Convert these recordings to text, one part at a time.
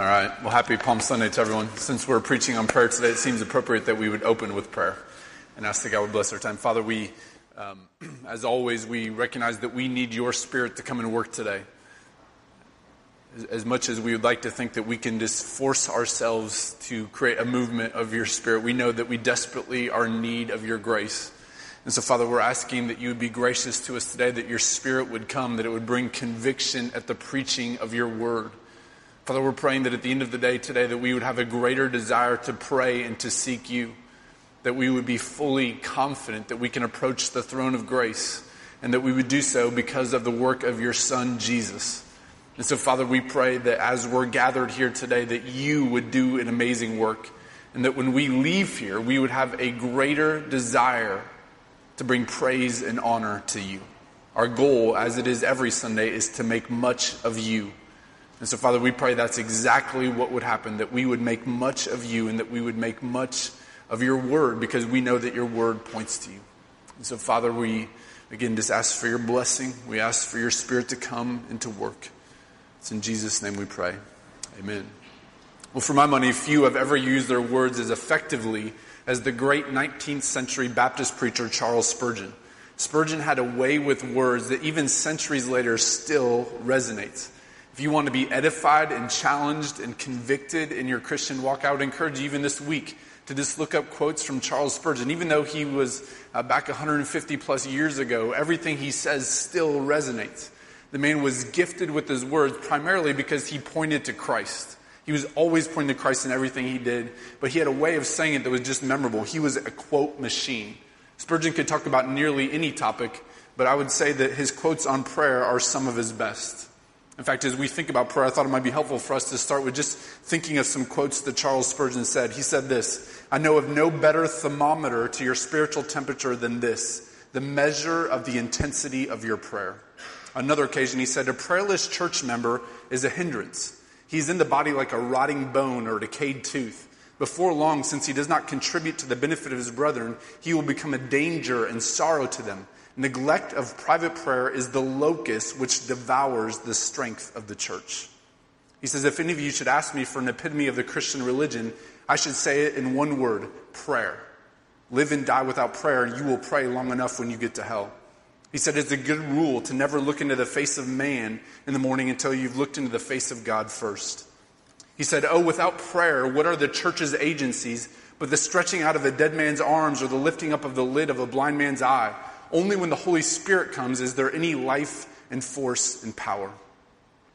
All right. Well, happy Palm Sunday to everyone. Since we're preaching on prayer today, it seems appropriate that we would open with prayer and ask that God would bless our time. Father, we, um, as always, we recognize that we need your spirit to come and work today. As, as much as we would like to think that we can just force ourselves to create a movement of your spirit, we know that we desperately are in need of your grace. And so, Father, we're asking that you would be gracious to us today, that your spirit would come, that it would bring conviction at the preaching of your word. Father, we're praying that at the end of the day today that we would have a greater desire to pray and to seek you, that we would be fully confident that we can approach the throne of grace, and that we would do so because of the work of your Son, Jesus. And so, Father, we pray that as we're gathered here today, that you would do an amazing work, and that when we leave here, we would have a greater desire to bring praise and honor to you. Our goal, as it is every Sunday, is to make much of you. And so, Father, we pray that's exactly what would happen, that we would make much of you and that we would make much of your word because we know that your word points to you. And so, Father, we again just ask for your blessing. We ask for your spirit to come and to work. It's in Jesus' name we pray. Amen. Well, for my money, few have ever used their words as effectively as the great 19th century Baptist preacher Charles Spurgeon. Spurgeon had a way with words that even centuries later still resonates. If you want to be edified and challenged and convicted in your Christian walk, I would encourage you even this week to just look up quotes from Charles Spurgeon. Even though he was uh, back 150 plus years ago, everything he says still resonates. The man was gifted with his words primarily because he pointed to Christ. He was always pointing to Christ in everything he did, but he had a way of saying it that was just memorable. He was a quote machine. Spurgeon could talk about nearly any topic, but I would say that his quotes on prayer are some of his best. In fact, as we think about prayer, I thought it might be helpful for us to start with just thinking of some quotes that Charles Spurgeon said. He said this I know of no better thermometer to your spiritual temperature than this, the measure of the intensity of your prayer. Another occasion, he said, A prayerless church member is a hindrance. He's in the body like a rotting bone or a decayed tooth. Before long, since he does not contribute to the benefit of his brethren, he will become a danger and sorrow to them. Neglect of private prayer is the locust which devours the strength of the church. He says, If any of you should ask me for an epitome of the Christian religion, I should say it in one word prayer. Live and die without prayer, and you will pray long enough when you get to hell. He said it's a good rule to never look into the face of man in the morning until you've looked into the face of God first. He said, Oh, without prayer, what are the church's agencies but the stretching out of a dead man's arms or the lifting up of the lid of a blind man's eye? Only when the Holy Spirit comes is there any life and force and power.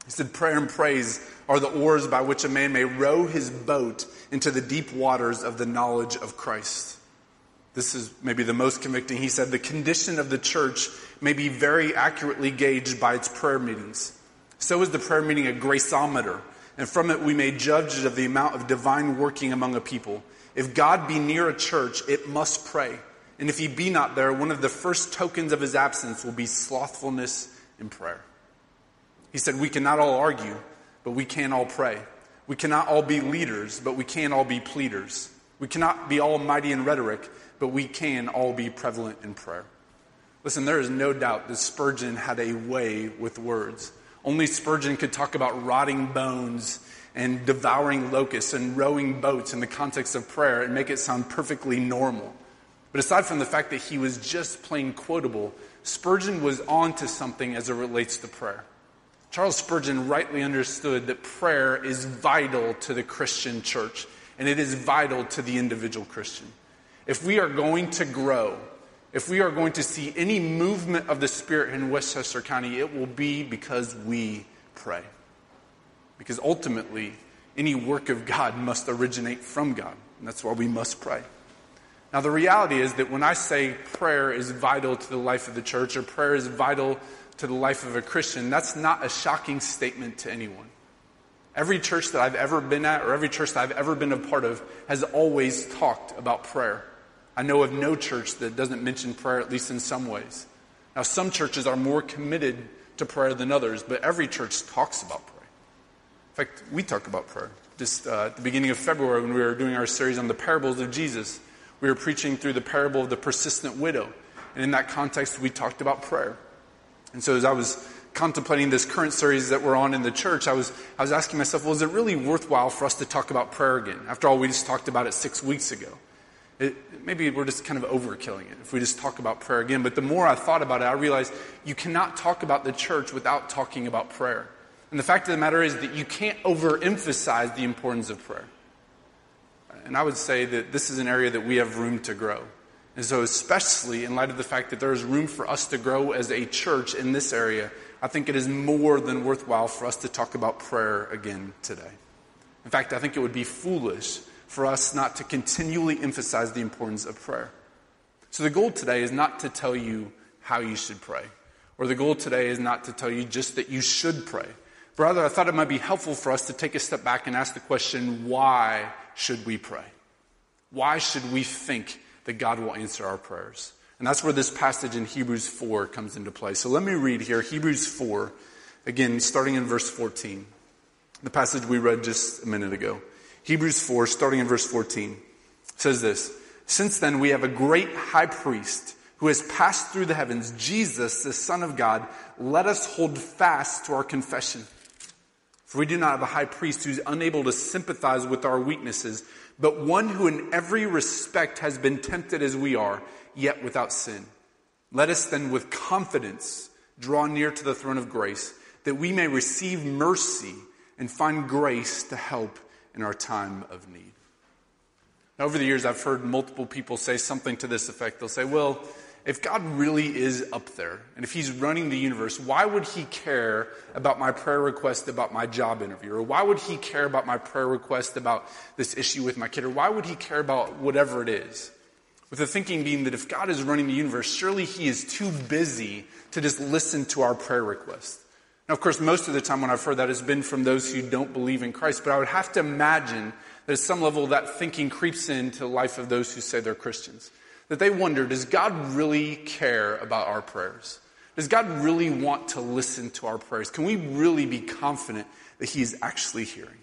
He said, Prayer and praise are the oars by which a man may row his boat into the deep waters of the knowledge of Christ. This is maybe the most convicting. He said, The condition of the church may be very accurately gauged by its prayer meetings. So is the prayer meeting a graceometer, and from it we may judge of the amount of divine working among a people. If God be near a church, it must pray. And if he be not there, one of the first tokens of his absence will be slothfulness in prayer. He said, We cannot all argue, but we can all pray. We cannot all be leaders, but we can all be pleaders. We cannot be all mighty in rhetoric, but we can all be prevalent in prayer. Listen, there is no doubt that Spurgeon had a way with words. Only Spurgeon could talk about rotting bones and devouring locusts and rowing boats in the context of prayer and make it sound perfectly normal. But aside from the fact that he was just plain quotable, Spurgeon was on to something as it relates to prayer. Charles Spurgeon rightly understood that prayer is vital to the Christian church, and it is vital to the individual Christian. If we are going to grow, if we are going to see any movement of the Spirit in Westchester County, it will be because we pray. Because ultimately, any work of God must originate from God, and that's why we must pray. Now, the reality is that when I say prayer is vital to the life of the church or prayer is vital to the life of a Christian, that's not a shocking statement to anyone. Every church that I've ever been at or every church that I've ever been a part of has always talked about prayer. I know of no church that doesn't mention prayer, at least in some ways. Now, some churches are more committed to prayer than others, but every church talks about prayer. In fact, we talk about prayer. Just uh, at the beginning of February, when we were doing our series on the parables of Jesus, we were preaching through the parable of the persistent widow. And in that context, we talked about prayer. And so as I was contemplating this current series that we're on in the church, I was, I was asking myself, well, is it really worthwhile for us to talk about prayer again? After all, we just talked about it six weeks ago. It, maybe we're just kind of overkilling it if we just talk about prayer again. But the more I thought about it, I realized you cannot talk about the church without talking about prayer. And the fact of the matter is that you can't overemphasize the importance of prayer. And I would say that this is an area that we have room to grow. And so, especially in light of the fact that there is room for us to grow as a church in this area, I think it is more than worthwhile for us to talk about prayer again today. In fact, I think it would be foolish for us not to continually emphasize the importance of prayer. So, the goal today is not to tell you how you should pray, or the goal today is not to tell you just that you should pray. Rather, I thought it might be helpful for us to take a step back and ask the question why should we pray? Why should we think that God will answer our prayers. And that's where this passage in Hebrews 4 comes into play. So let me read here Hebrews 4, again, starting in verse 14. The passage we read just a minute ago. Hebrews 4, starting in verse 14, says this Since then we have a great high priest who has passed through the heavens, Jesus, the Son of God, let us hold fast to our confession. For we do not have a high priest who's unable to sympathize with our weaknesses but one who in every respect has been tempted as we are, yet without sin. Let us then with confidence draw near to the throne of grace, that we may receive mercy and find grace to help in our time of need. Now, over the years, I've heard multiple people say something to this effect. They'll say, well, if God really is up there, and if He's running the universe, why would He care about my prayer request about my job interview? Or why would He care about my prayer request about this issue with my kid? Or why would He care about whatever it is? With the thinking being that if God is running the universe, surely He is too busy to just listen to our prayer request. Now, of course, most of the time when I've heard that has been from those who don't believe in Christ, but I would have to imagine that at some level that thinking creeps into the life of those who say they're Christians that they wonder does God really care about our prayers? Does God really want to listen to our prayers? Can we really be confident that He is actually hearing?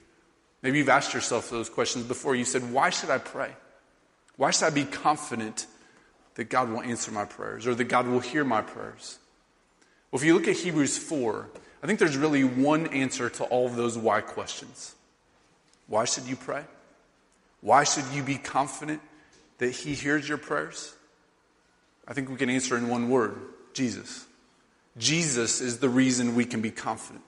Maybe you've asked yourself those questions before. You said, Why should I pray? Why should I be confident that God will answer my prayers or that God will hear my prayers? Well, if you look at Hebrews 4, I think there's really one answer to all of those why questions. Why should you pray? Why should you be confident that He hears your prayers? I think we can answer in one word Jesus. Jesus is the reason we can be confident.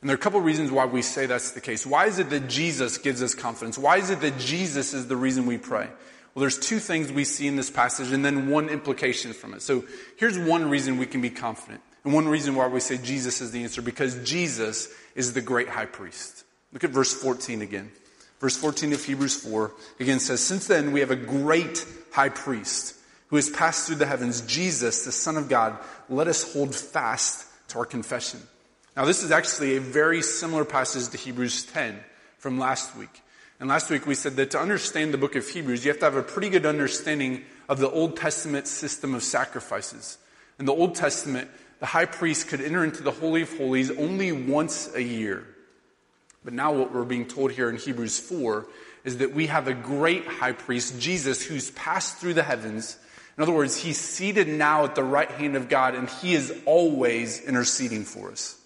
And there are a couple reasons why we say that's the case. Why is it that Jesus gives us confidence? Why is it that Jesus is the reason we pray? Well, there's two things we see in this passage and then one implication from it. So here's one reason we can be confident. And one reason why we say Jesus is the answer because Jesus is the great high priest. Look at verse 14 again. Verse 14 of Hebrews 4 again says, Since then we have a great high priest who has passed through the heavens, Jesus, the Son of God. Let us hold fast to our confession. Now, this is actually a very similar passage to Hebrews 10 from last week. And last week we said that to understand the book of Hebrews, you have to have a pretty good understanding of the Old Testament system of sacrifices. In the Old Testament, the high priest could enter into the Holy of Holies only once a year. But now, what we're being told here in Hebrews 4 is that we have a great high priest, Jesus, who's passed through the heavens. In other words, he's seated now at the right hand of God, and he is always interceding for us.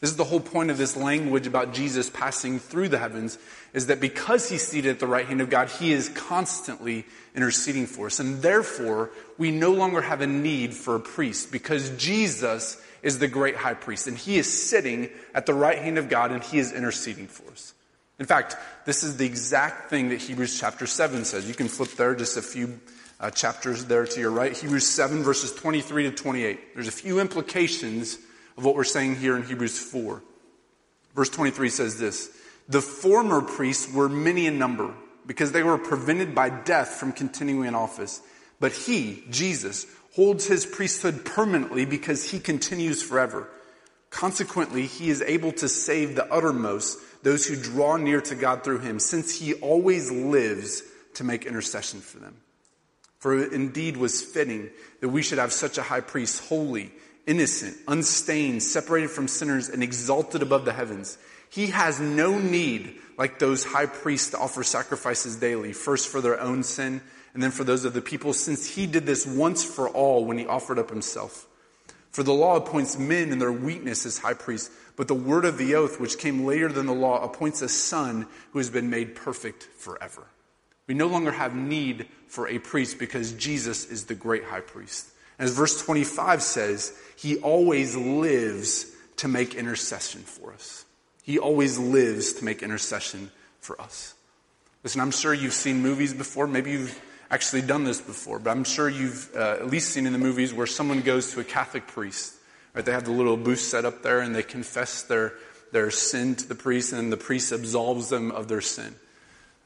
This is the whole point of this language about Jesus passing through the heavens, is that because he's seated at the right hand of God, he is constantly interceding for us. And therefore, we no longer have a need for a priest because Jesus is the great high priest, and he is sitting at the right hand of God and he is interceding for us. In fact, this is the exact thing that Hebrews chapter 7 says. You can flip there just a few uh, chapters there to your right. Hebrews 7, verses 23 to 28. There's a few implications of what we're saying here in Hebrews 4. Verse 23 says this The former priests were many in number because they were prevented by death from continuing in office. But he, Jesus, holds his priesthood permanently because he continues forever. Consequently, he is able to save the uttermost, those who draw near to God through him, since he always lives to make intercession for them. For it indeed was fitting that we should have such a high priest, holy, innocent, unstained, separated from sinners, and exalted above the heavens. He has no need, like those high priests, to offer sacrifices daily, first for their own sin and then for those of the people, since he did this once for all when he offered up himself. For the law appoints men in their weakness as high priests, but the word of the oath, which came later than the law, appoints a son who has been made perfect forever. We no longer have need for a priest because Jesus is the great high priest. As verse 25 says, he always lives to make intercession for us. He always lives to make intercession for us. Listen, I'm sure you've seen movies before. Maybe you've actually done this before, but I'm sure you've uh, at least seen in the movies where someone goes to a Catholic priest. Right? They have the little booth set up there and they confess their, their sin to the priest, and the priest absolves them of their sin.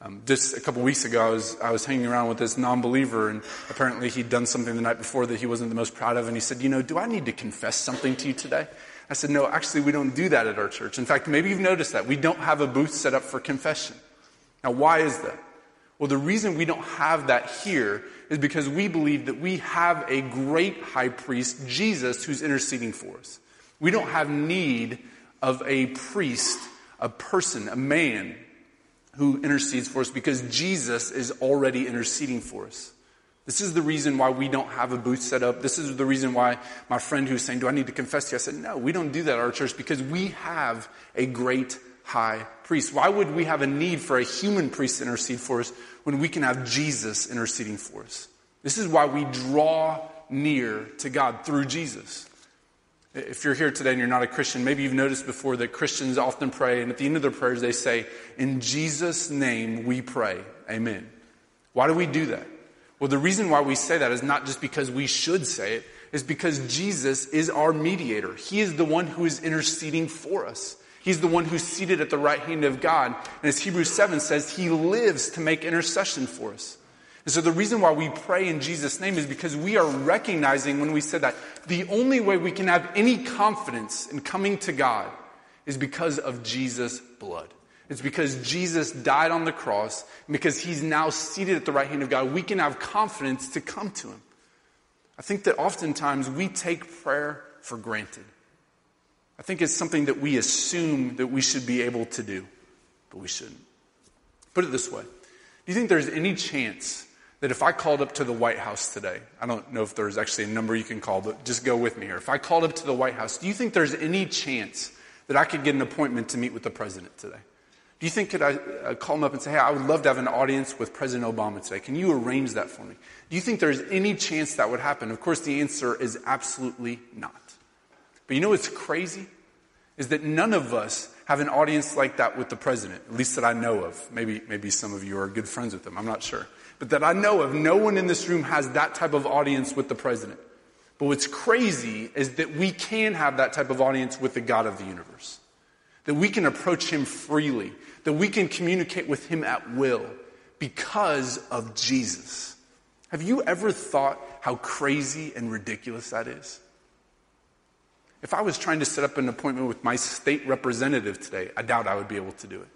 Um, just a couple weeks ago, I was, I was hanging around with this non believer, and apparently he'd done something the night before that he wasn't the most proud of, and he said, You know, do I need to confess something to you today? I said, No, actually, we don't do that at our church. In fact, maybe you've noticed that. We don't have a booth set up for confession. Now, why is that? Well, the reason we don't have that here is because we believe that we have a great high priest, Jesus, who's interceding for us. We don't have need of a priest, a person, a man who intercedes for us because Jesus is already interceding for us. This is the reason why we don't have a booth set up. This is the reason why my friend who's saying, Do I need to confess to you? I said, No, we don't do that at our church because we have a great high priest. Why would we have a need for a human priest to intercede for us when we can have Jesus interceding for us? This is why we draw near to God through Jesus. If you're here today and you're not a Christian, maybe you've noticed before that Christians often pray, and at the end of their prayers, they say, In Jesus' name we pray. Amen. Why do we do that? Well, the reason why we say that is not just because we should say it, is because Jesus is our mediator. He is the one who is interceding for us. He's the one who's seated at the right hand of God. And as Hebrews 7 says, he lives to make intercession for us. And so the reason why we pray in Jesus' name is because we are recognizing when we said that the only way we can have any confidence in coming to God is because of Jesus' blood. It's because Jesus died on the cross, and because he's now seated at the right hand of God, we can have confidence to come to him. I think that oftentimes we take prayer for granted. I think it's something that we assume that we should be able to do, but we shouldn't. Put it this way Do you think there's any chance that if I called up to the White House today, I don't know if there's actually a number you can call, but just go with me here. If I called up to the White House, do you think there's any chance that I could get an appointment to meet with the president today? Do you think could I uh, call him up and say, "Hey, I would love to have an audience with President Obama today. Can you arrange that for me?" Do you think there's any chance that would happen? Of course, the answer is absolutely not. But you know what's crazy? Is that none of us have an audience like that with the president, at least that I know of. Maybe, maybe some of you are good friends with him, I'm not sure. But that I know of, no one in this room has that type of audience with the president. But what's crazy is that we can have that type of audience with the God of the universe. That we can approach him freely, that we can communicate with him at will because of Jesus. Have you ever thought how crazy and ridiculous that is? If I was trying to set up an appointment with my state representative today, I doubt I would be able to do it.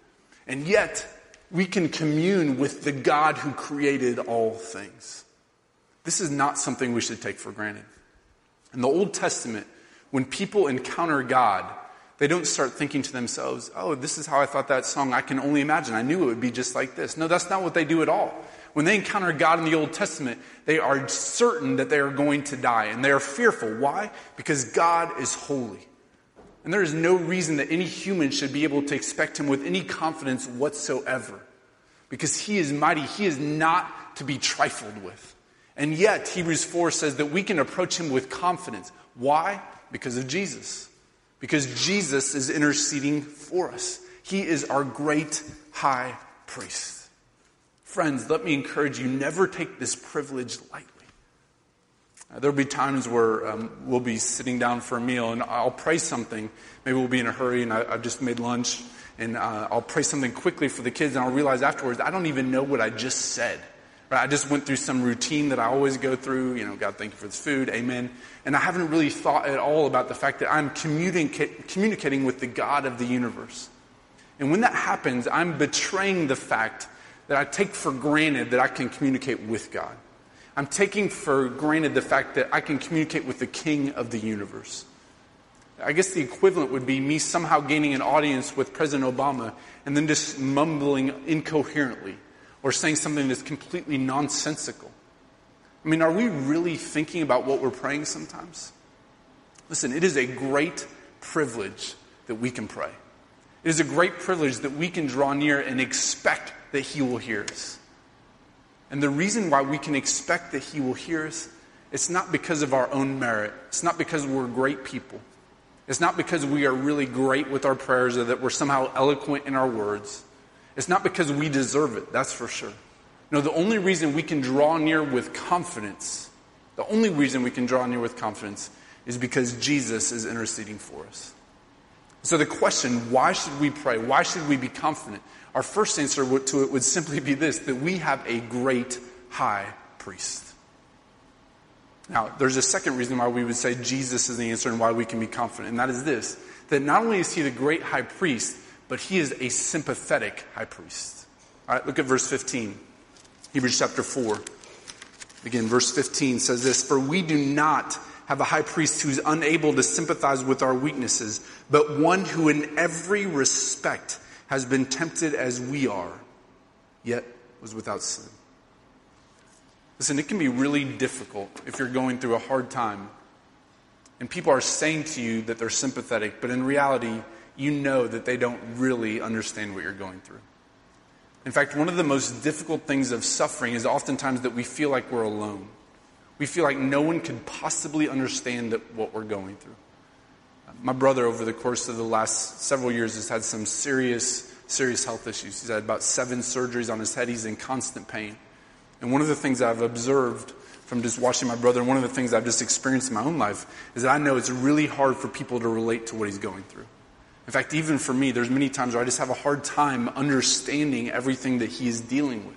And yet, we can commune with the God who created all things. This is not something we should take for granted. In the Old Testament, when people encounter God, they don't start thinking to themselves, oh, this is how I thought that song, I can only imagine. I knew it would be just like this. No, that's not what they do at all. When they encounter God in the Old Testament, they are certain that they are going to die, and they are fearful. Why? Because God is holy. And there is no reason that any human should be able to expect him with any confidence whatsoever. Because he is mighty, he is not to be trifled with. And yet, Hebrews 4 says that we can approach him with confidence. Why? Because of Jesus. Because Jesus is interceding for us. He is our great high priest. Friends, let me encourage you never take this privilege lightly. Uh, there'll be times where um, we'll be sitting down for a meal and I'll pray something. Maybe we'll be in a hurry and I, have just made lunch and uh, I'll pray something quickly for the kids and I'll realize afterwards I don't even know what I just said. Right? I just went through some routine that I always go through. You know, God, thank you for this food. Amen. And I haven't really thought at all about the fact that I'm communica- communicating with the God of the universe. And when that happens, I'm betraying the fact that I take for granted that I can communicate with God. I'm taking for granted the fact that I can communicate with the King of the universe. I guess the equivalent would be me somehow gaining an audience with President Obama and then just mumbling incoherently or saying something that's completely nonsensical. I mean, are we really thinking about what we're praying sometimes? Listen, it is a great privilege that we can pray. It is a great privilege that we can draw near and expect that He will hear us. And the reason why we can expect that He will hear us, it's not because of our own merit. It's not because we're great people. It's not because we are really great with our prayers or that we're somehow eloquent in our words. It's not because we deserve it, that's for sure. No, the only reason we can draw near with confidence, the only reason we can draw near with confidence is because Jesus is interceding for us. So the question, why should we pray? Why should we be confident? Our first answer to it would simply be this that we have a great high priest. Now, there's a second reason why we would say Jesus is the answer and why we can be confident, and that is this that not only is he the great high priest, but he is a sympathetic high priest. All right, look at verse 15, Hebrews chapter 4. Again, verse 15 says this For we do not have a high priest who's unable to sympathize with our weaknesses, but one who in every respect has been tempted as we are, yet was without sin. Listen, it can be really difficult if you're going through a hard time and people are saying to you that they're sympathetic, but in reality, you know that they don't really understand what you're going through. In fact, one of the most difficult things of suffering is oftentimes that we feel like we're alone. We feel like no one could possibly understand what we're going through. My brother, over the course of the last several years, has had some serious, serious health issues. He's had about seven surgeries on his head. He's in constant pain. And one of the things I've observed from just watching my brother, and one of the things I've just experienced in my own life, is that I know it's really hard for people to relate to what he's going through. In fact, even for me, there's many times where I just have a hard time understanding everything that he is dealing with.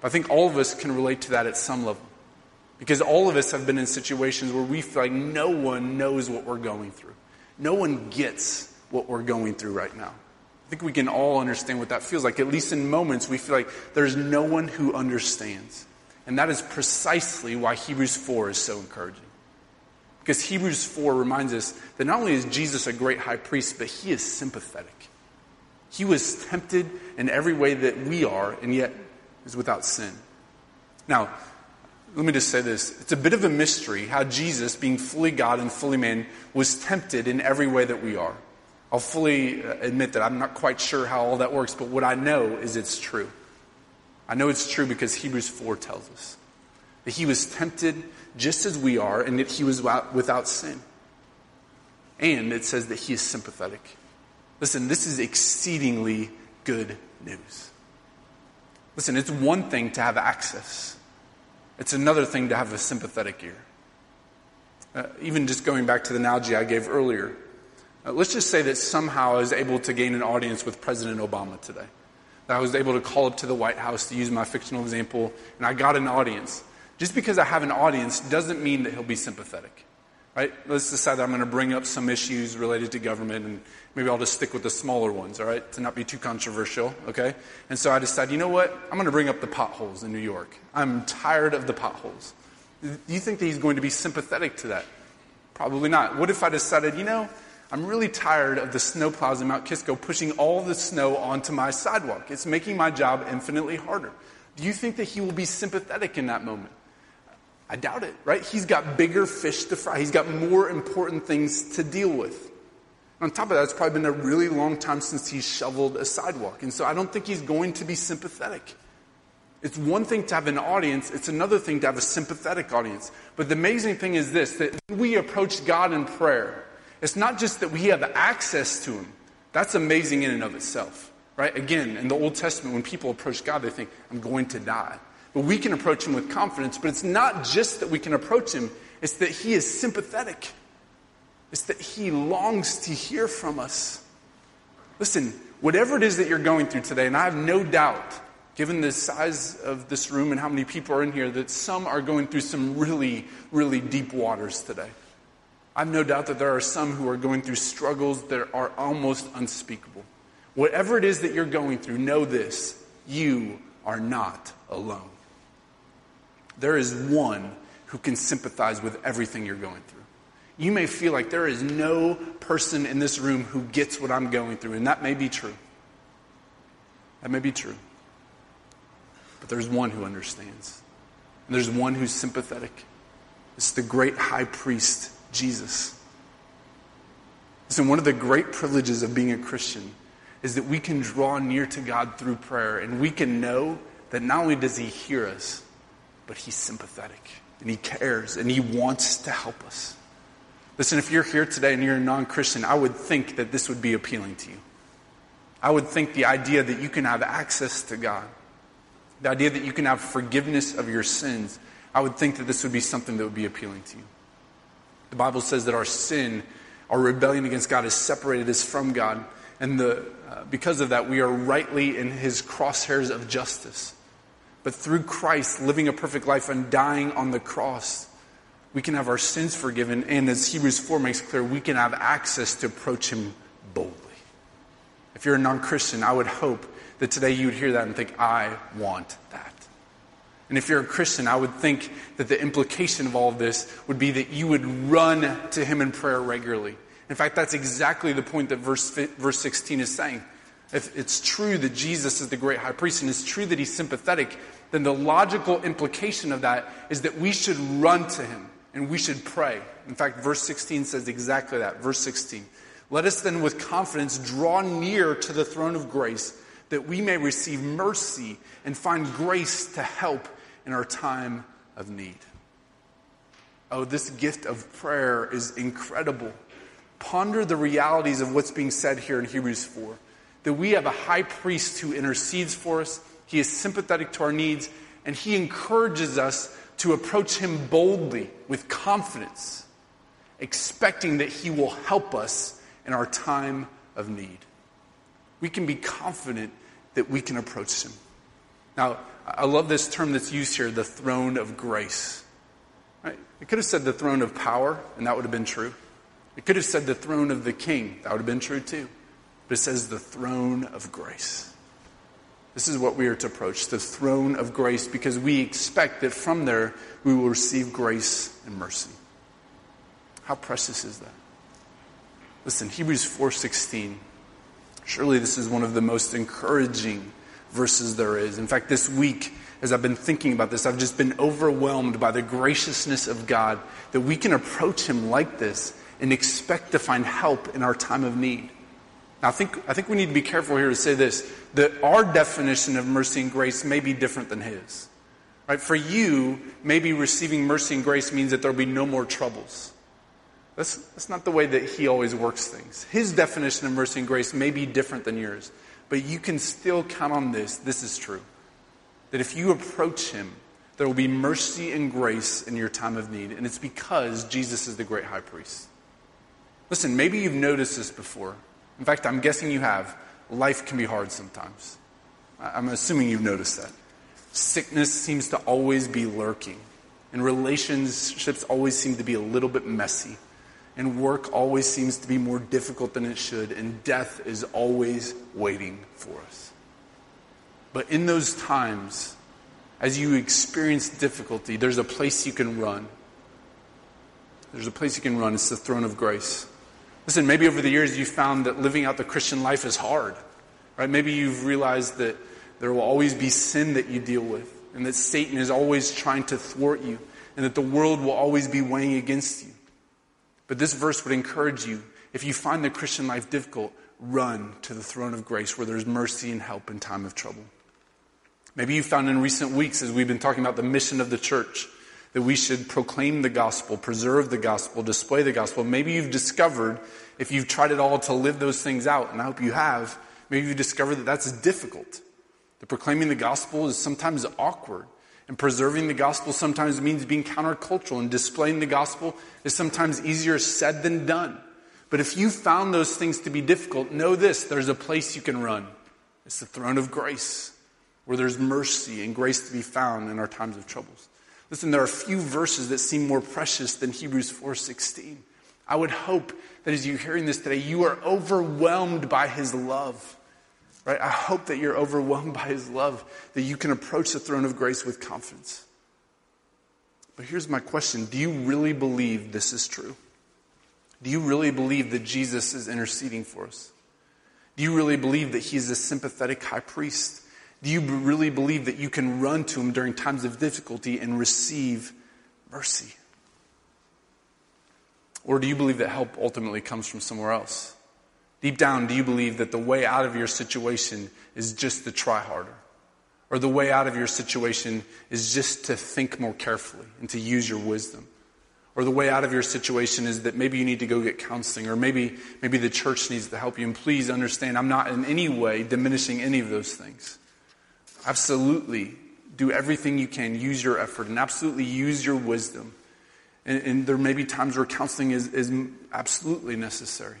But I think all of us can relate to that at some level. Because all of us have been in situations where we feel like no one knows what we're going through. No one gets what we're going through right now. I think we can all understand what that feels like. At least in moments, we feel like there's no one who understands. And that is precisely why Hebrews 4 is so encouraging. Because Hebrews 4 reminds us that not only is Jesus a great high priest, but he is sympathetic. He was tempted in every way that we are, and yet is without sin. Now, let me just say this. It's a bit of a mystery how Jesus, being fully God and fully man, was tempted in every way that we are. I'll fully uh, admit that I'm not quite sure how all that works, but what I know is it's true. I know it's true because Hebrews 4 tells us that he was tempted just as we are and that he was without sin. And it says that he is sympathetic. Listen, this is exceedingly good news. Listen, it's one thing to have access it's another thing to have a sympathetic ear. Uh, even just going back to the analogy I gave earlier, uh, let's just say that somehow I was able to gain an audience with President Obama today. That I was able to call up to the White House to use my fictional example, and I got an audience. Just because I have an audience doesn't mean that he'll be sympathetic. Right? Let's decide that I'm going to bring up some issues related to government, and maybe I'll just stick with the smaller ones, all right, to not be too controversial, okay? And so I decide, you know what? I'm going to bring up the potholes in New York. I'm tired of the potholes. Do you think that he's going to be sympathetic to that? Probably not. What if I decided, you know, I'm really tired of the snowplows in Mount Kisco pushing all the snow onto my sidewalk. It's making my job infinitely harder. Do you think that he will be sympathetic in that moment? I doubt it, right? He's got bigger fish to fry. He's got more important things to deal with. On top of that, it's probably been a really long time since he's shoveled a sidewalk. And so I don't think he's going to be sympathetic. It's one thing to have an audience, it's another thing to have a sympathetic audience. But the amazing thing is this that we approach God in prayer. It's not just that we have access to him. That's amazing in and of itself. Right? Again, in the Old Testament, when people approach God, they think, I'm going to die. But we can approach him with confidence. But it's not just that we can approach him, it's that he is sympathetic. It's that he longs to hear from us. Listen, whatever it is that you're going through today, and I have no doubt, given the size of this room and how many people are in here, that some are going through some really, really deep waters today. I have no doubt that there are some who are going through struggles that are almost unspeakable. Whatever it is that you're going through, know this you are not alone. There is one who can sympathize with everything you're going through. You may feel like there is no person in this room who gets what I'm going through, and that may be true. That may be true. But there's one who understands. And there's one who's sympathetic. It's the great high priest, Jesus. Listen, one of the great privileges of being a Christian is that we can draw near to God through prayer and we can know that not only does He hear us, but He's sympathetic and He cares and He wants to help us. Listen, if you're here today and you're a non Christian, I would think that this would be appealing to you. I would think the idea that you can have access to God, the idea that you can have forgiveness of your sins, I would think that this would be something that would be appealing to you. The Bible says that our sin, our rebellion against God, has separated us from God. And the, uh, because of that, we are rightly in his crosshairs of justice. But through Christ living a perfect life and dying on the cross, we can have our sins forgiven. And as Hebrews 4 makes clear, we can have access to approach him boldly. If you're a non Christian, I would hope that today you would hear that and think, I want that. And if you're a Christian, I would think that the implication of all of this would be that you would run to Him in prayer regularly. In fact, that's exactly the point that verse, verse 16 is saying. If it's true that Jesus is the great high priest and it's true that He's sympathetic, then the logical implication of that is that we should run to Him and we should pray. In fact, verse 16 says exactly that. Verse 16. Let us then with confidence draw near to the throne of grace that we may receive mercy and find grace to help in our time of need. Oh, this gift of prayer is incredible. Ponder the realities of what's being said here in Hebrews 4 that we have a high priest who intercedes for us, he is sympathetic to our needs, and he encourages us to approach him boldly with confidence, expecting that he will help us in our time of need. We can be confident that we can approach him. Now, I love this term that's used here, the throne of grace. Right? It could have said the throne of power, and that would have been true. It could have said the throne of the king. That would have been true too. But it says the throne of grace. This is what we are to approach the throne of grace because we expect that from there we will receive grace and mercy. How precious is that? Listen, Hebrews 4:16. Surely this is one of the most encouraging verses there is. In fact, this week, as I've been thinking about this, I've just been overwhelmed by the graciousness of God that we can approach Him like this and expect to find help in our time of need. Now, I think, I think we need to be careful here to say this that our definition of mercy and grace may be different than His. Right? For you, maybe receiving mercy and grace means that there'll be no more troubles. That's, that's not the way that He always works things. His definition of mercy and grace may be different than yours. But you can still count on this. This is true. That if you approach him, there will be mercy and grace in your time of need. And it's because Jesus is the great high priest. Listen, maybe you've noticed this before. In fact, I'm guessing you have. Life can be hard sometimes. I'm assuming you've noticed that. Sickness seems to always be lurking, and relationships always seem to be a little bit messy and work always seems to be more difficult than it should, and death is always waiting for us. But in those times, as you experience difficulty, there's a place you can run. There's a place you can run. It's the throne of grace. Listen, maybe over the years you've found that living out the Christian life is hard. Right? Maybe you've realized that there will always be sin that you deal with, and that Satan is always trying to thwart you, and that the world will always be weighing against you. But this verse would encourage you if you find the Christian life difficult, run to the throne of grace where there's mercy and help in time of trouble. Maybe you found in recent weeks, as we've been talking about the mission of the church, that we should proclaim the gospel, preserve the gospel, display the gospel. Maybe you've discovered, if you've tried it all, to live those things out, and I hope you have, maybe you've discovered that that's difficult. The proclaiming the gospel is sometimes awkward. And preserving the gospel sometimes means being countercultural, and displaying the gospel is sometimes easier said than done. But if you found those things to be difficult, know this there's a place you can run. It's the throne of grace, where there's mercy and grace to be found in our times of troubles. Listen, there are few verses that seem more precious than Hebrews 4:16. I would hope that as you're hearing this today, you are overwhelmed by his love. Right? I hope that you're overwhelmed by his love, that you can approach the throne of grace with confidence. But here's my question Do you really believe this is true? Do you really believe that Jesus is interceding for us? Do you really believe that he's a sympathetic high priest? Do you really believe that you can run to him during times of difficulty and receive mercy? Or do you believe that help ultimately comes from somewhere else? Deep down, do you believe that the way out of your situation is just to try harder? Or the way out of your situation is just to think more carefully and to use your wisdom? Or the way out of your situation is that maybe you need to go get counseling, or maybe, maybe the church needs to help you. And please understand, I'm not in any way diminishing any of those things. Absolutely do everything you can, use your effort, and absolutely use your wisdom. And, and there may be times where counseling is, is absolutely necessary.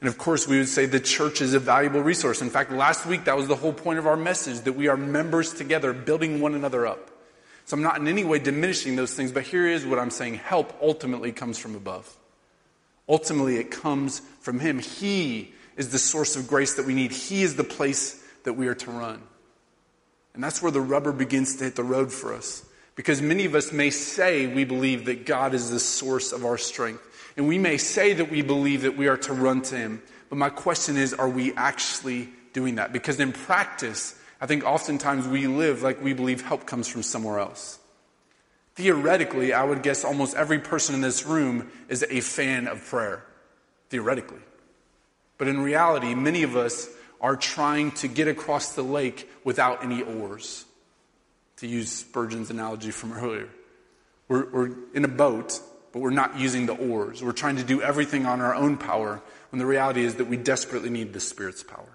And of course, we would say the church is a valuable resource. In fact, last week, that was the whole point of our message that we are members together, building one another up. So I'm not in any way diminishing those things, but here is what I'm saying help ultimately comes from above. Ultimately, it comes from Him. He is the source of grace that we need, He is the place that we are to run. And that's where the rubber begins to hit the road for us. Because many of us may say we believe that God is the source of our strength. And we may say that we believe that we are to run to Him. But my question is, are we actually doing that? Because in practice, I think oftentimes we live like we believe help comes from somewhere else. Theoretically, I would guess almost every person in this room is a fan of prayer. Theoretically. But in reality, many of us are trying to get across the lake without any oars, to use Spurgeon's analogy from earlier. We're, we're in a boat, but we're not using the oars. We're trying to do everything on our own power, when the reality is that we desperately need the Spirit's power.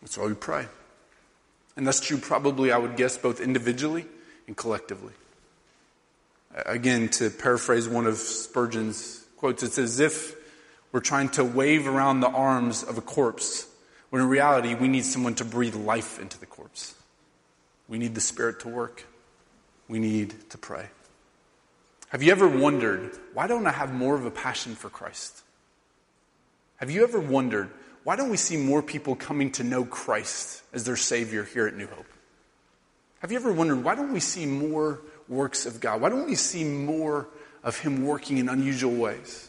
That's why we pray. And that's true, probably, I would guess, both individually and collectively. Again, to paraphrase one of Spurgeon's quotes, it's as if we're trying to wave around the arms of a corpse when in reality, we need someone to breathe life into the corpse. We need the Spirit to work. We need to pray. Have you ever wondered, why don't I have more of a passion for Christ? Have you ever wondered, why don't we see more people coming to know Christ as their Savior here at New Hope? Have you ever wondered, why don't we see more works of God? Why don't we see more of Him working in unusual ways?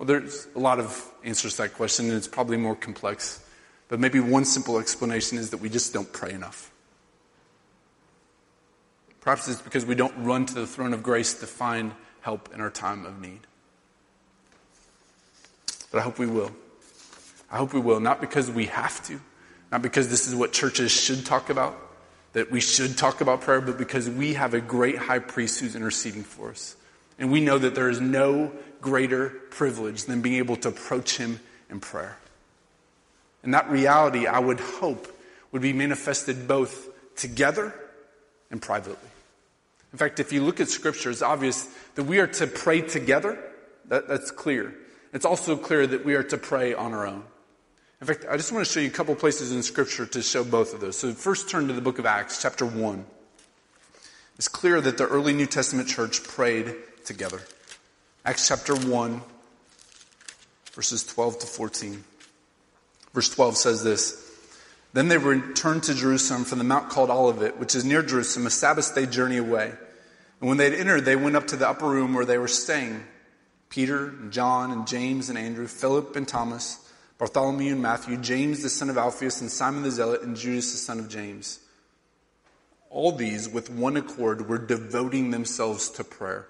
Well, there's a lot of answers to that question, and it's probably more complex. But maybe one simple explanation is that we just don't pray enough. Perhaps it's because we don't run to the throne of grace to find help in our time of need. But I hope we will. I hope we will, not because we have to, not because this is what churches should talk about, that we should talk about prayer, but because we have a great high priest who's interceding for us. And we know that there is no greater privilege than being able to approach Him in prayer. And that reality, I would hope, would be manifested both together and privately. In fact, if you look at Scripture, it's obvious that we are to pray together. That, that's clear. It's also clear that we are to pray on our own. In fact, I just want to show you a couple places in Scripture to show both of those. So, first turn to the book of Acts, chapter 1. It's clear that the early New Testament church prayed together. Acts chapter 1, verses 12 to 14. Verse 12 says this Then they returned to Jerusalem from the mount called Olivet, which is near Jerusalem, a Sabbath day journey away. And when they had entered, they went up to the upper room where they were staying Peter and John and James and Andrew, Philip and Thomas, Bartholomew and Matthew, James the son of Alphaeus, and Simon the Zealot, and Judas the son of James. All these, with one accord, were devoting themselves to prayer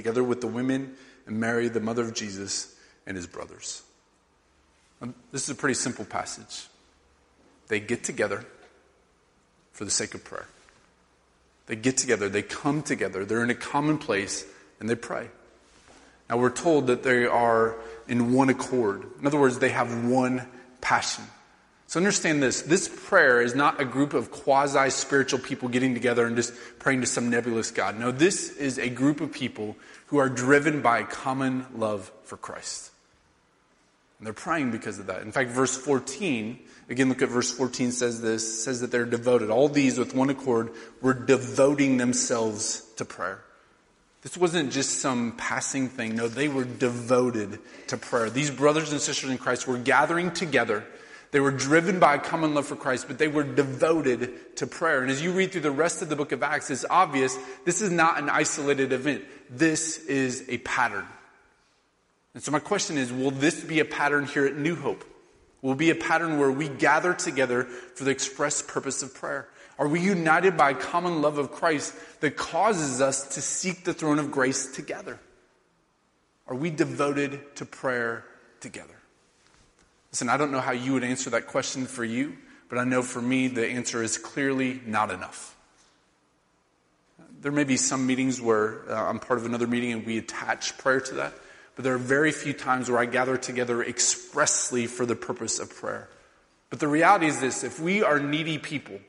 together with the women and Mary, the mother of Jesus, and his brothers. Um, this is a pretty simple passage. They get together for the sake of prayer. They get together, they come together, they're in a common place, and they pray. Now we're told that they are in one accord. In other words, they have one passion. So understand this this prayer is not a group of quasi spiritual people getting together and just praying to some nebulous God. No, this is a group of people who are driven by common love for Christ. And they're praying because of that. In fact, verse 14, again, look at verse 14 says this, says that they're devoted. All these with one accord were devoting themselves to prayer. This wasn't just some passing thing. No, they were devoted to prayer. These brothers and sisters in Christ were gathering together they were driven by a common love for Christ, but they were devoted to prayer. And as you read through the rest of the book of Acts, it's obvious this is not an isolated event. This is a pattern. And so my question is, will this be a pattern here at New Hope? Will be a pattern where we gather together for the express purpose of prayer? Are we united by a common love of Christ that causes us to seek the throne of grace together? Are we devoted to prayer together? Listen, I don't know how you would answer that question for you, but I know for me the answer is clearly not enough. There may be some meetings where uh, I'm part of another meeting and we attach prayer to that, but there are very few times where I gather together expressly for the purpose of prayer. But the reality is this if we are needy people,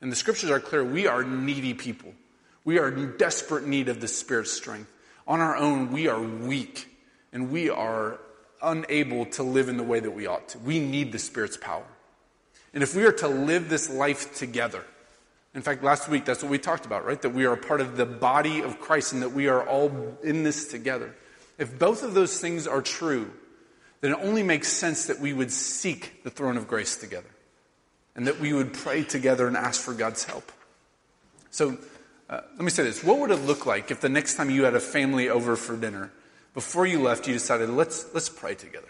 and the scriptures are clear, we are needy people. We are in desperate need of the Spirit's strength. On our own, we are weak and we are unable to live in the way that we ought to. We need the Spirit's power. And if we are to live this life together, in fact, last week, that's what we talked about, right? That we are a part of the body of Christ and that we are all in this together. If both of those things are true, then it only makes sense that we would seek the throne of grace together and that we would pray together and ask for God's help. So, uh, let me say this. What would it look like if the next time you had a family over for dinner, before you left, you decided, let's, let's pray together?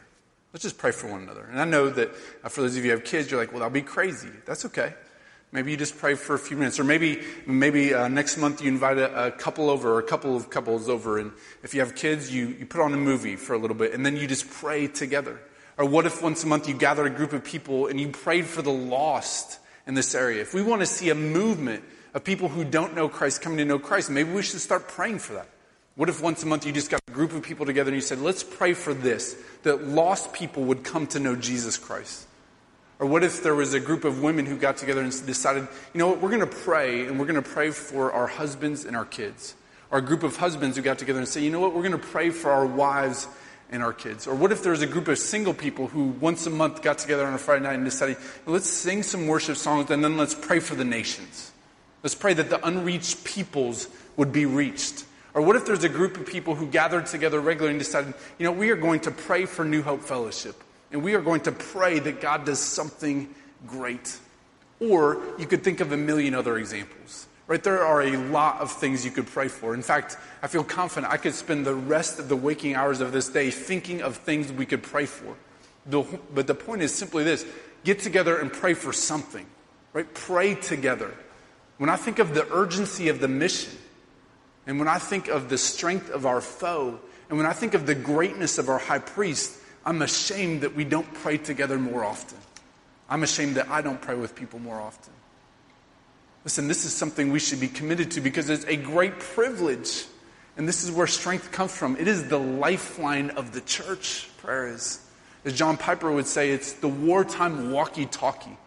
Let's just pray for one another. And I know that uh, for those of you who have kids, you're like, well, that'll be crazy. That's okay. Maybe you just pray for a few minutes, or maybe maybe uh, next month you invite a, a, couple over, or a couple of couples over, and if you have kids, you, you put on a movie for a little bit, and then you just pray together. Or what if once a month you gather a group of people and you prayed for the lost in this area? If we want to see a movement of people who don't know Christ coming to know Christ, maybe we should start praying for that. What if once a month you just got a group of people together and you said, let's pray for this, that lost people would come to know Jesus Christ? Or what if there was a group of women who got together and decided, you know what, we're going to pray and we're going to pray for our husbands and our kids. Or a group of husbands who got together and say, you know what, we're going to pray for our wives and our kids. Or what if there was a group of single people who once a month got together on a Friday night and decided, let's sing some worship songs and then let's pray for the nations. Let's pray that the unreached peoples would be reached. Or what if there's a group of people who gathered together regularly and decided, you know, we are going to pray for New Hope Fellowship. And we are going to pray that God does something great. Or you could think of a million other examples. Right? There are a lot of things you could pray for. In fact, I feel confident I could spend the rest of the waking hours of this day thinking of things we could pray for. But the point is simply this get together and pray for something. Right? Pray together. When I think of the urgency of the mission, and when I think of the strength of our foe, and when I think of the greatness of our high priest, I'm ashamed that we don't pray together more often. I'm ashamed that I don't pray with people more often. Listen, this is something we should be committed to because it's a great privilege. And this is where strength comes from. It is the lifeline of the church, prayer is. As John Piper would say, it's the wartime walkie talkie.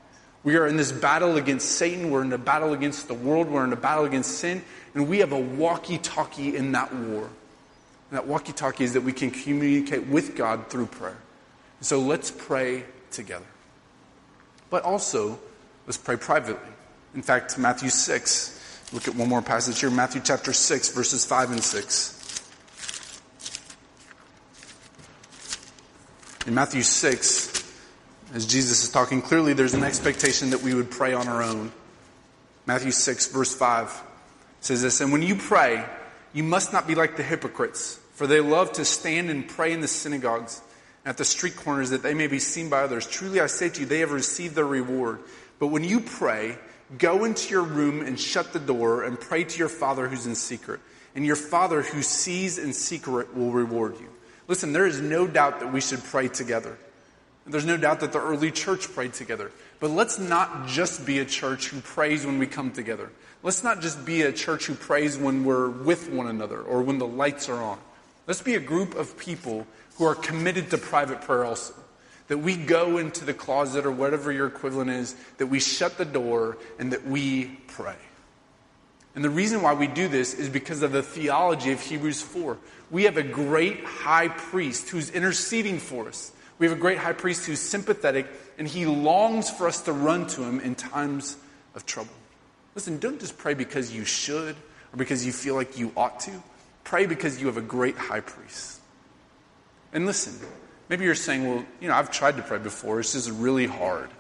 We are in this battle against Satan. We're in a battle against the world. We're in a battle against sin. And we have a walkie talkie in that war. And that walkie talkie is that we can communicate with God through prayer. so let's pray together. But also, let's pray privately. In fact, Matthew 6, look at one more passage here Matthew chapter 6, verses 5 and 6. In Matthew 6, as Jesus is talking, clearly there's an expectation that we would pray on our own. Matthew 6, verse 5 says this And when you pray, you must not be like the hypocrites for they love to stand and pray in the synagogues and at the street corners that they may be seen by others. Truly I say to you, they have received their reward. But when you pray, go into your room and shut the door and pray to your Father who's in secret. And your Father who sees in secret will reward you. Listen, there is no doubt that we should pray together. There's no doubt that the early church prayed together. But let's not just be a church who prays when we come together. Let's not just be a church who prays when we're with one another or when the lights are on. Let's be a group of people who are committed to private prayer also. That we go into the closet or whatever your equivalent is, that we shut the door and that we pray. And the reason why we do this is because of the theology of Hebrews 4. We have a great high priest who's interceding for us. We have a great high priest who's sympathetic and he longs for us to run to him in times of trouble. Listen, don't just pray because you should or because you feel like you ought to. Pray because you have a great high priest. And listen, maybe you're saying, well, you know, I've tried to pray before, it's just really hard.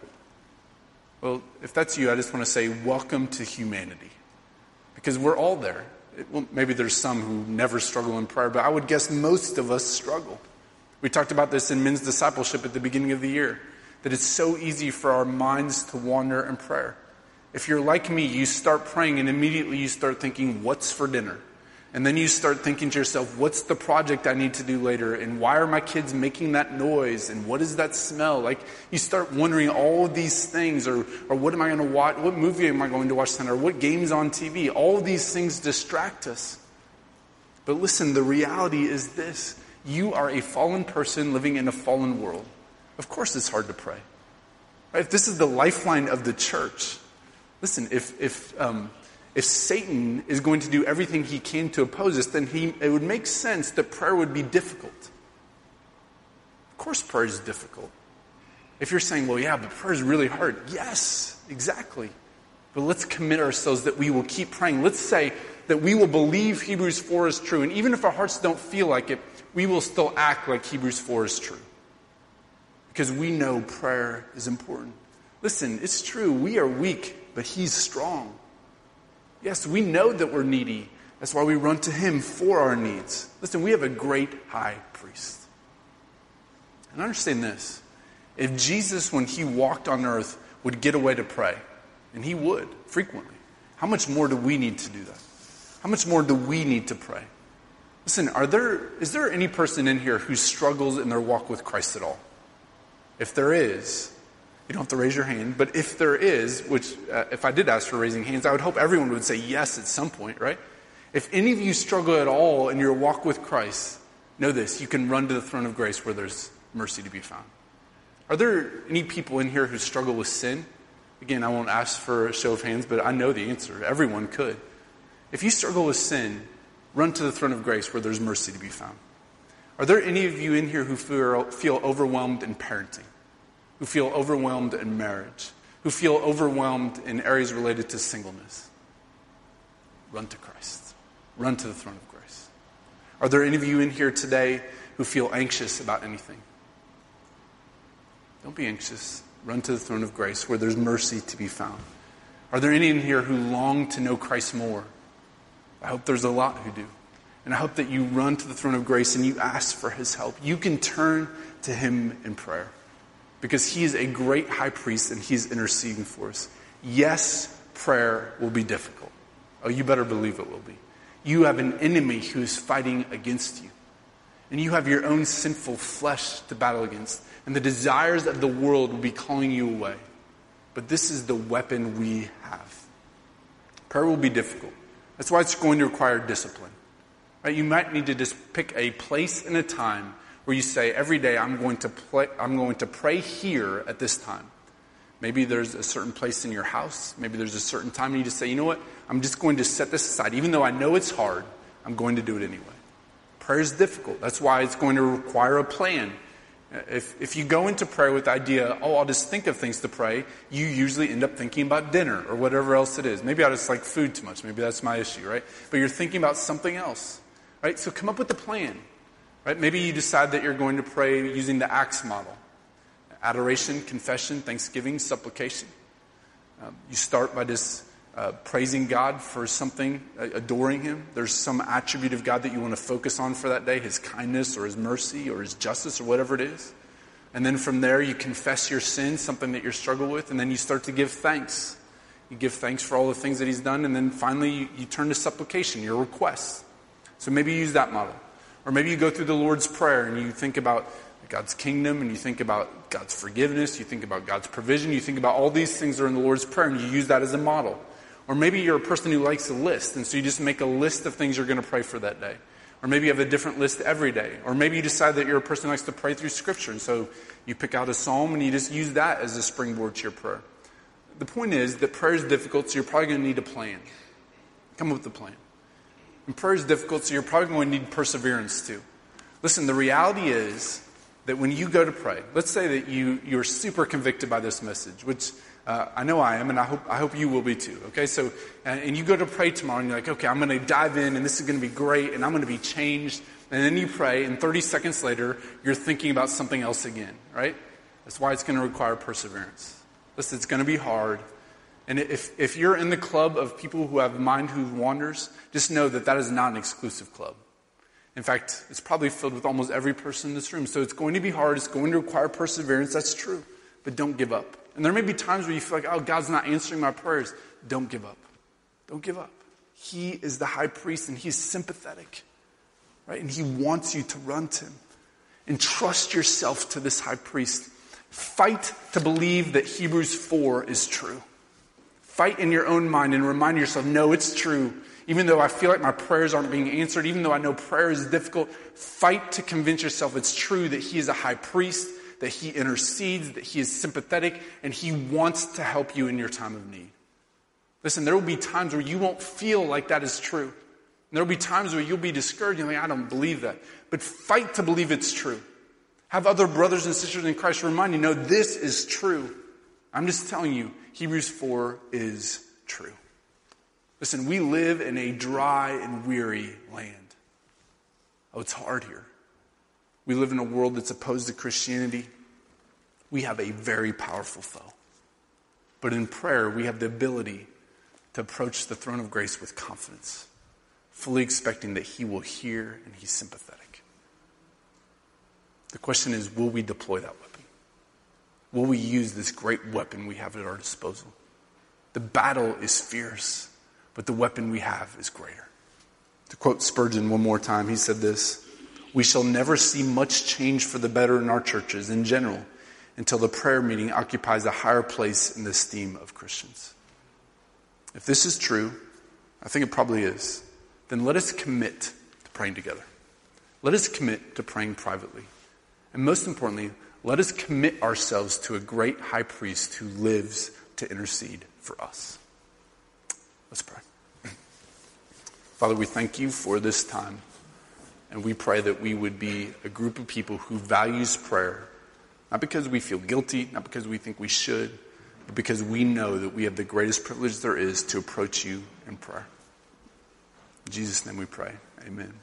Well, if that's you, I just want to say, welcome to humanity. Because we're all there. It, well, maybe there's some who never struggle in prayer, but I would guess most of us struggle. We talked about this in men's discipleship at the beginning of the year that it's so easy for our minds to wander in prayer. If you're like me, you start praying and immediately you start thinking, what's for dinner? And then you start thinking to yourself, what's the project I need to do later? And why are my kids making that noise? And what is that smell? Like, you start wondering all these things, or, or what am I going to watch? What movie am I going to watch tonight? Or what game's on TV? All these things distract us. But listen, the reality is this you are a fallen person living in a fallen world. Of course, it's hard to pray. Right? If this is the lifeline of the church, listen, if, if, um, if Satan is going to do everything he can to oppose us, then he, it would make sense that prayer would be difficult. Of course, prayer is difficult. If you're saying, well, yeah, but prayer is really hard, yes, exactly. But let's commit ourselves that we will keep praying. Let's say that we will believe Hebrews 4 is true. And even if our hearts don't feel like it, we will still act like Hebrews 4 is true. Because we know prayer is important. Listen, it's true. We are weak, but He's strong. Yes, we know that we're needy. That's why we run to Him for our needs. Listen, we have a great high priest. And understand this if Jesus, when He walked on earth, would get away to pray, and He would frequently, how much more do we need to do that? How much more do we need to pray? Listen, are there, is there any person in here who struggles in their walk with Christ at all? If there is, you don't have to raise your hand, but if there is, which uh, if I did ask for raising hands, I would hope everyone would say yes at some point, right? If any of you struggle at all in your walk with Christ, know this you can run to the throne of grace where there's mercy to be found. Are there any people in here who struggle with sin? Again, I won't ask for a show of hands, but I know the answer. Everyone could. If you struggle with sin, run to the throne of grace where there's mercy to be found. Are there any of you in here who feel, overwhelmed in parenting? who feel overwhelmed in marriage, who feel overwhelmed in areas related to singleness. Run to Christ. Run to the throne of grace. Are there any of you in here today who feel anxious about anything? Don't be anxious. Run to the throne of grace where there's mercy to be found. Are there any in here who long to know Christ more? I hope there's a lot who do. And I hope that you run to the throne of grace and you ask for his help. You can turn to him in prayer because he is a great high priest and he's interceding for us. Yes, prayer will be difficult. Oh, you better believe it will be. You have an enemy who is fighting against you. And you have your own sinful flesh to battle against. And the desires of the world will be calling you away. But this is the weapon we have. Prayer will be difficult. That's why it's going to require discipline. Right? You might need to just pick a place and a time where you say, every day I'm going to, play, I'm going to pray here at this time. Maybe there's a certain place in your house. Maybe there's a certain time you just say, you know what? I'm just going to set this aside. Even though I know it's hard, I'm going to do it anyway. Prayer is difficult. That's why it's going to require a plan. If, if you go into prayer with the idea, oh, I'll just think of things to pray, you usually end up thinking about dinner or whatever else it is. Maybe I just like food too much. Maybe that's my issue, right? But you're thinking about something else, right? So come up with a plan. Right? Maybe you decide that you're going to pray using the ACTS model adoration, confession, thanksgiving, supplication. Um, you start by just uh, praising God for something, uh, adoring Him. There's some attribute of God that you want to focus on for that day His kindness or His mercy or His justice or whatever it is. And then from there, you confess your sin, something that you struggle with, and then you start to give thanks. You give thanks for all the things that He's done, and then finally, you, you turn to supplication, your requests. So maybe use that model. Or maybe you go through the Lord's Prayer and you think about God's kingdom and you think about God's forgiveness, you think about God's provision, you think about all these things that are in the Lord's Prayer and you use that as a model. Or maybe you're a person who likes a list and so you just make a list of things you're going to pray for that day. Or maybe you have a different list every day. Or maybe you decide that you're a person who likes to pray through Scripture and so you pick out a psalm and you just use that as a springboard to your prayer. The point is that prayer is difficult, so you're probably going to need a plan. Come up with a plan. And prayer is difficult, so you're probably going to need perseverance too. Listen, the reality is that when you go to pray, let's say that you, you're super convicted by this message, which uh, I know I am, and I hope, I hope you will be too. Okay, so, and, and you go to pray tomorrow, and you're like, okay, I'm going to dive in, and this is going to be great, and I'm going to be changed. And then you pray, and 30 seconds later, you're thinking about something else again, right? That's why it's going to require perseverance. Listen, it's going to be hard. And if, if you're in the club of people who have a mind who wanders, just know that that is not an exclusive club. In fact, it's probably filled with almost every person in this room. So it's going to be hard. It's going to require perseverance. That's true. But don't give up. And there may be times where you feel like, oh, God's not answering my prayers. Don't give up. Don't give up. He is the high priest and he's sympathetic, right? And he wants you to run to him. And trust yourself to this high priest. Fight to believe that Hebrews 4 is true. Fight in your own mind and remind yourself, no, it's true. Even though I feel like my prayers aren't being answered, even though I know prayer is difficult, fight to convince yourself it's true that He is a high priest, that He intercedes, that He is sympathetic, and He wants to help you in your time of need. Listen, there will be times where you won't feel like that is true. And There will be times where you'll be discouraged and like, I don't believe that. But fight to believe it's true. Have other brothers and sisters in Christ remind you, no, this is true. I'm just telling you, Hebrews 4 is true. Listen, we live in a dry and weary land. Oh, it's hard here. We live in a world that's opposed to Christianity. We have a very powerful foe. But in prayer, we have the ability to approach the throne of grace with confidence, fully expecting that He will hear and He's sympathetic. The question is will we deploy that weapon? Will we use this great weapon we have at our disposal? The battle is fierce, but the weapon we have is greater. To quote Spurgeon one more time, he said this We shall never see much change for the better in our churches in general until the prayer meeting occupies a higher place in the esteem of Christians. If this is true, I think it probably is, then let us commit to praying together. Let us commit to praying privately. And most importantly, let us commit ourselves to a great high priest who lives to intercede for us. Let's pray. Father, we thank you for this time. And we pray that we would be a group of people who values prayer, not because we feel guilty, not because we think we should, but because we know that we have the greatest privilege there is to approach you in prayer. In Jesus' name we pray. Amen.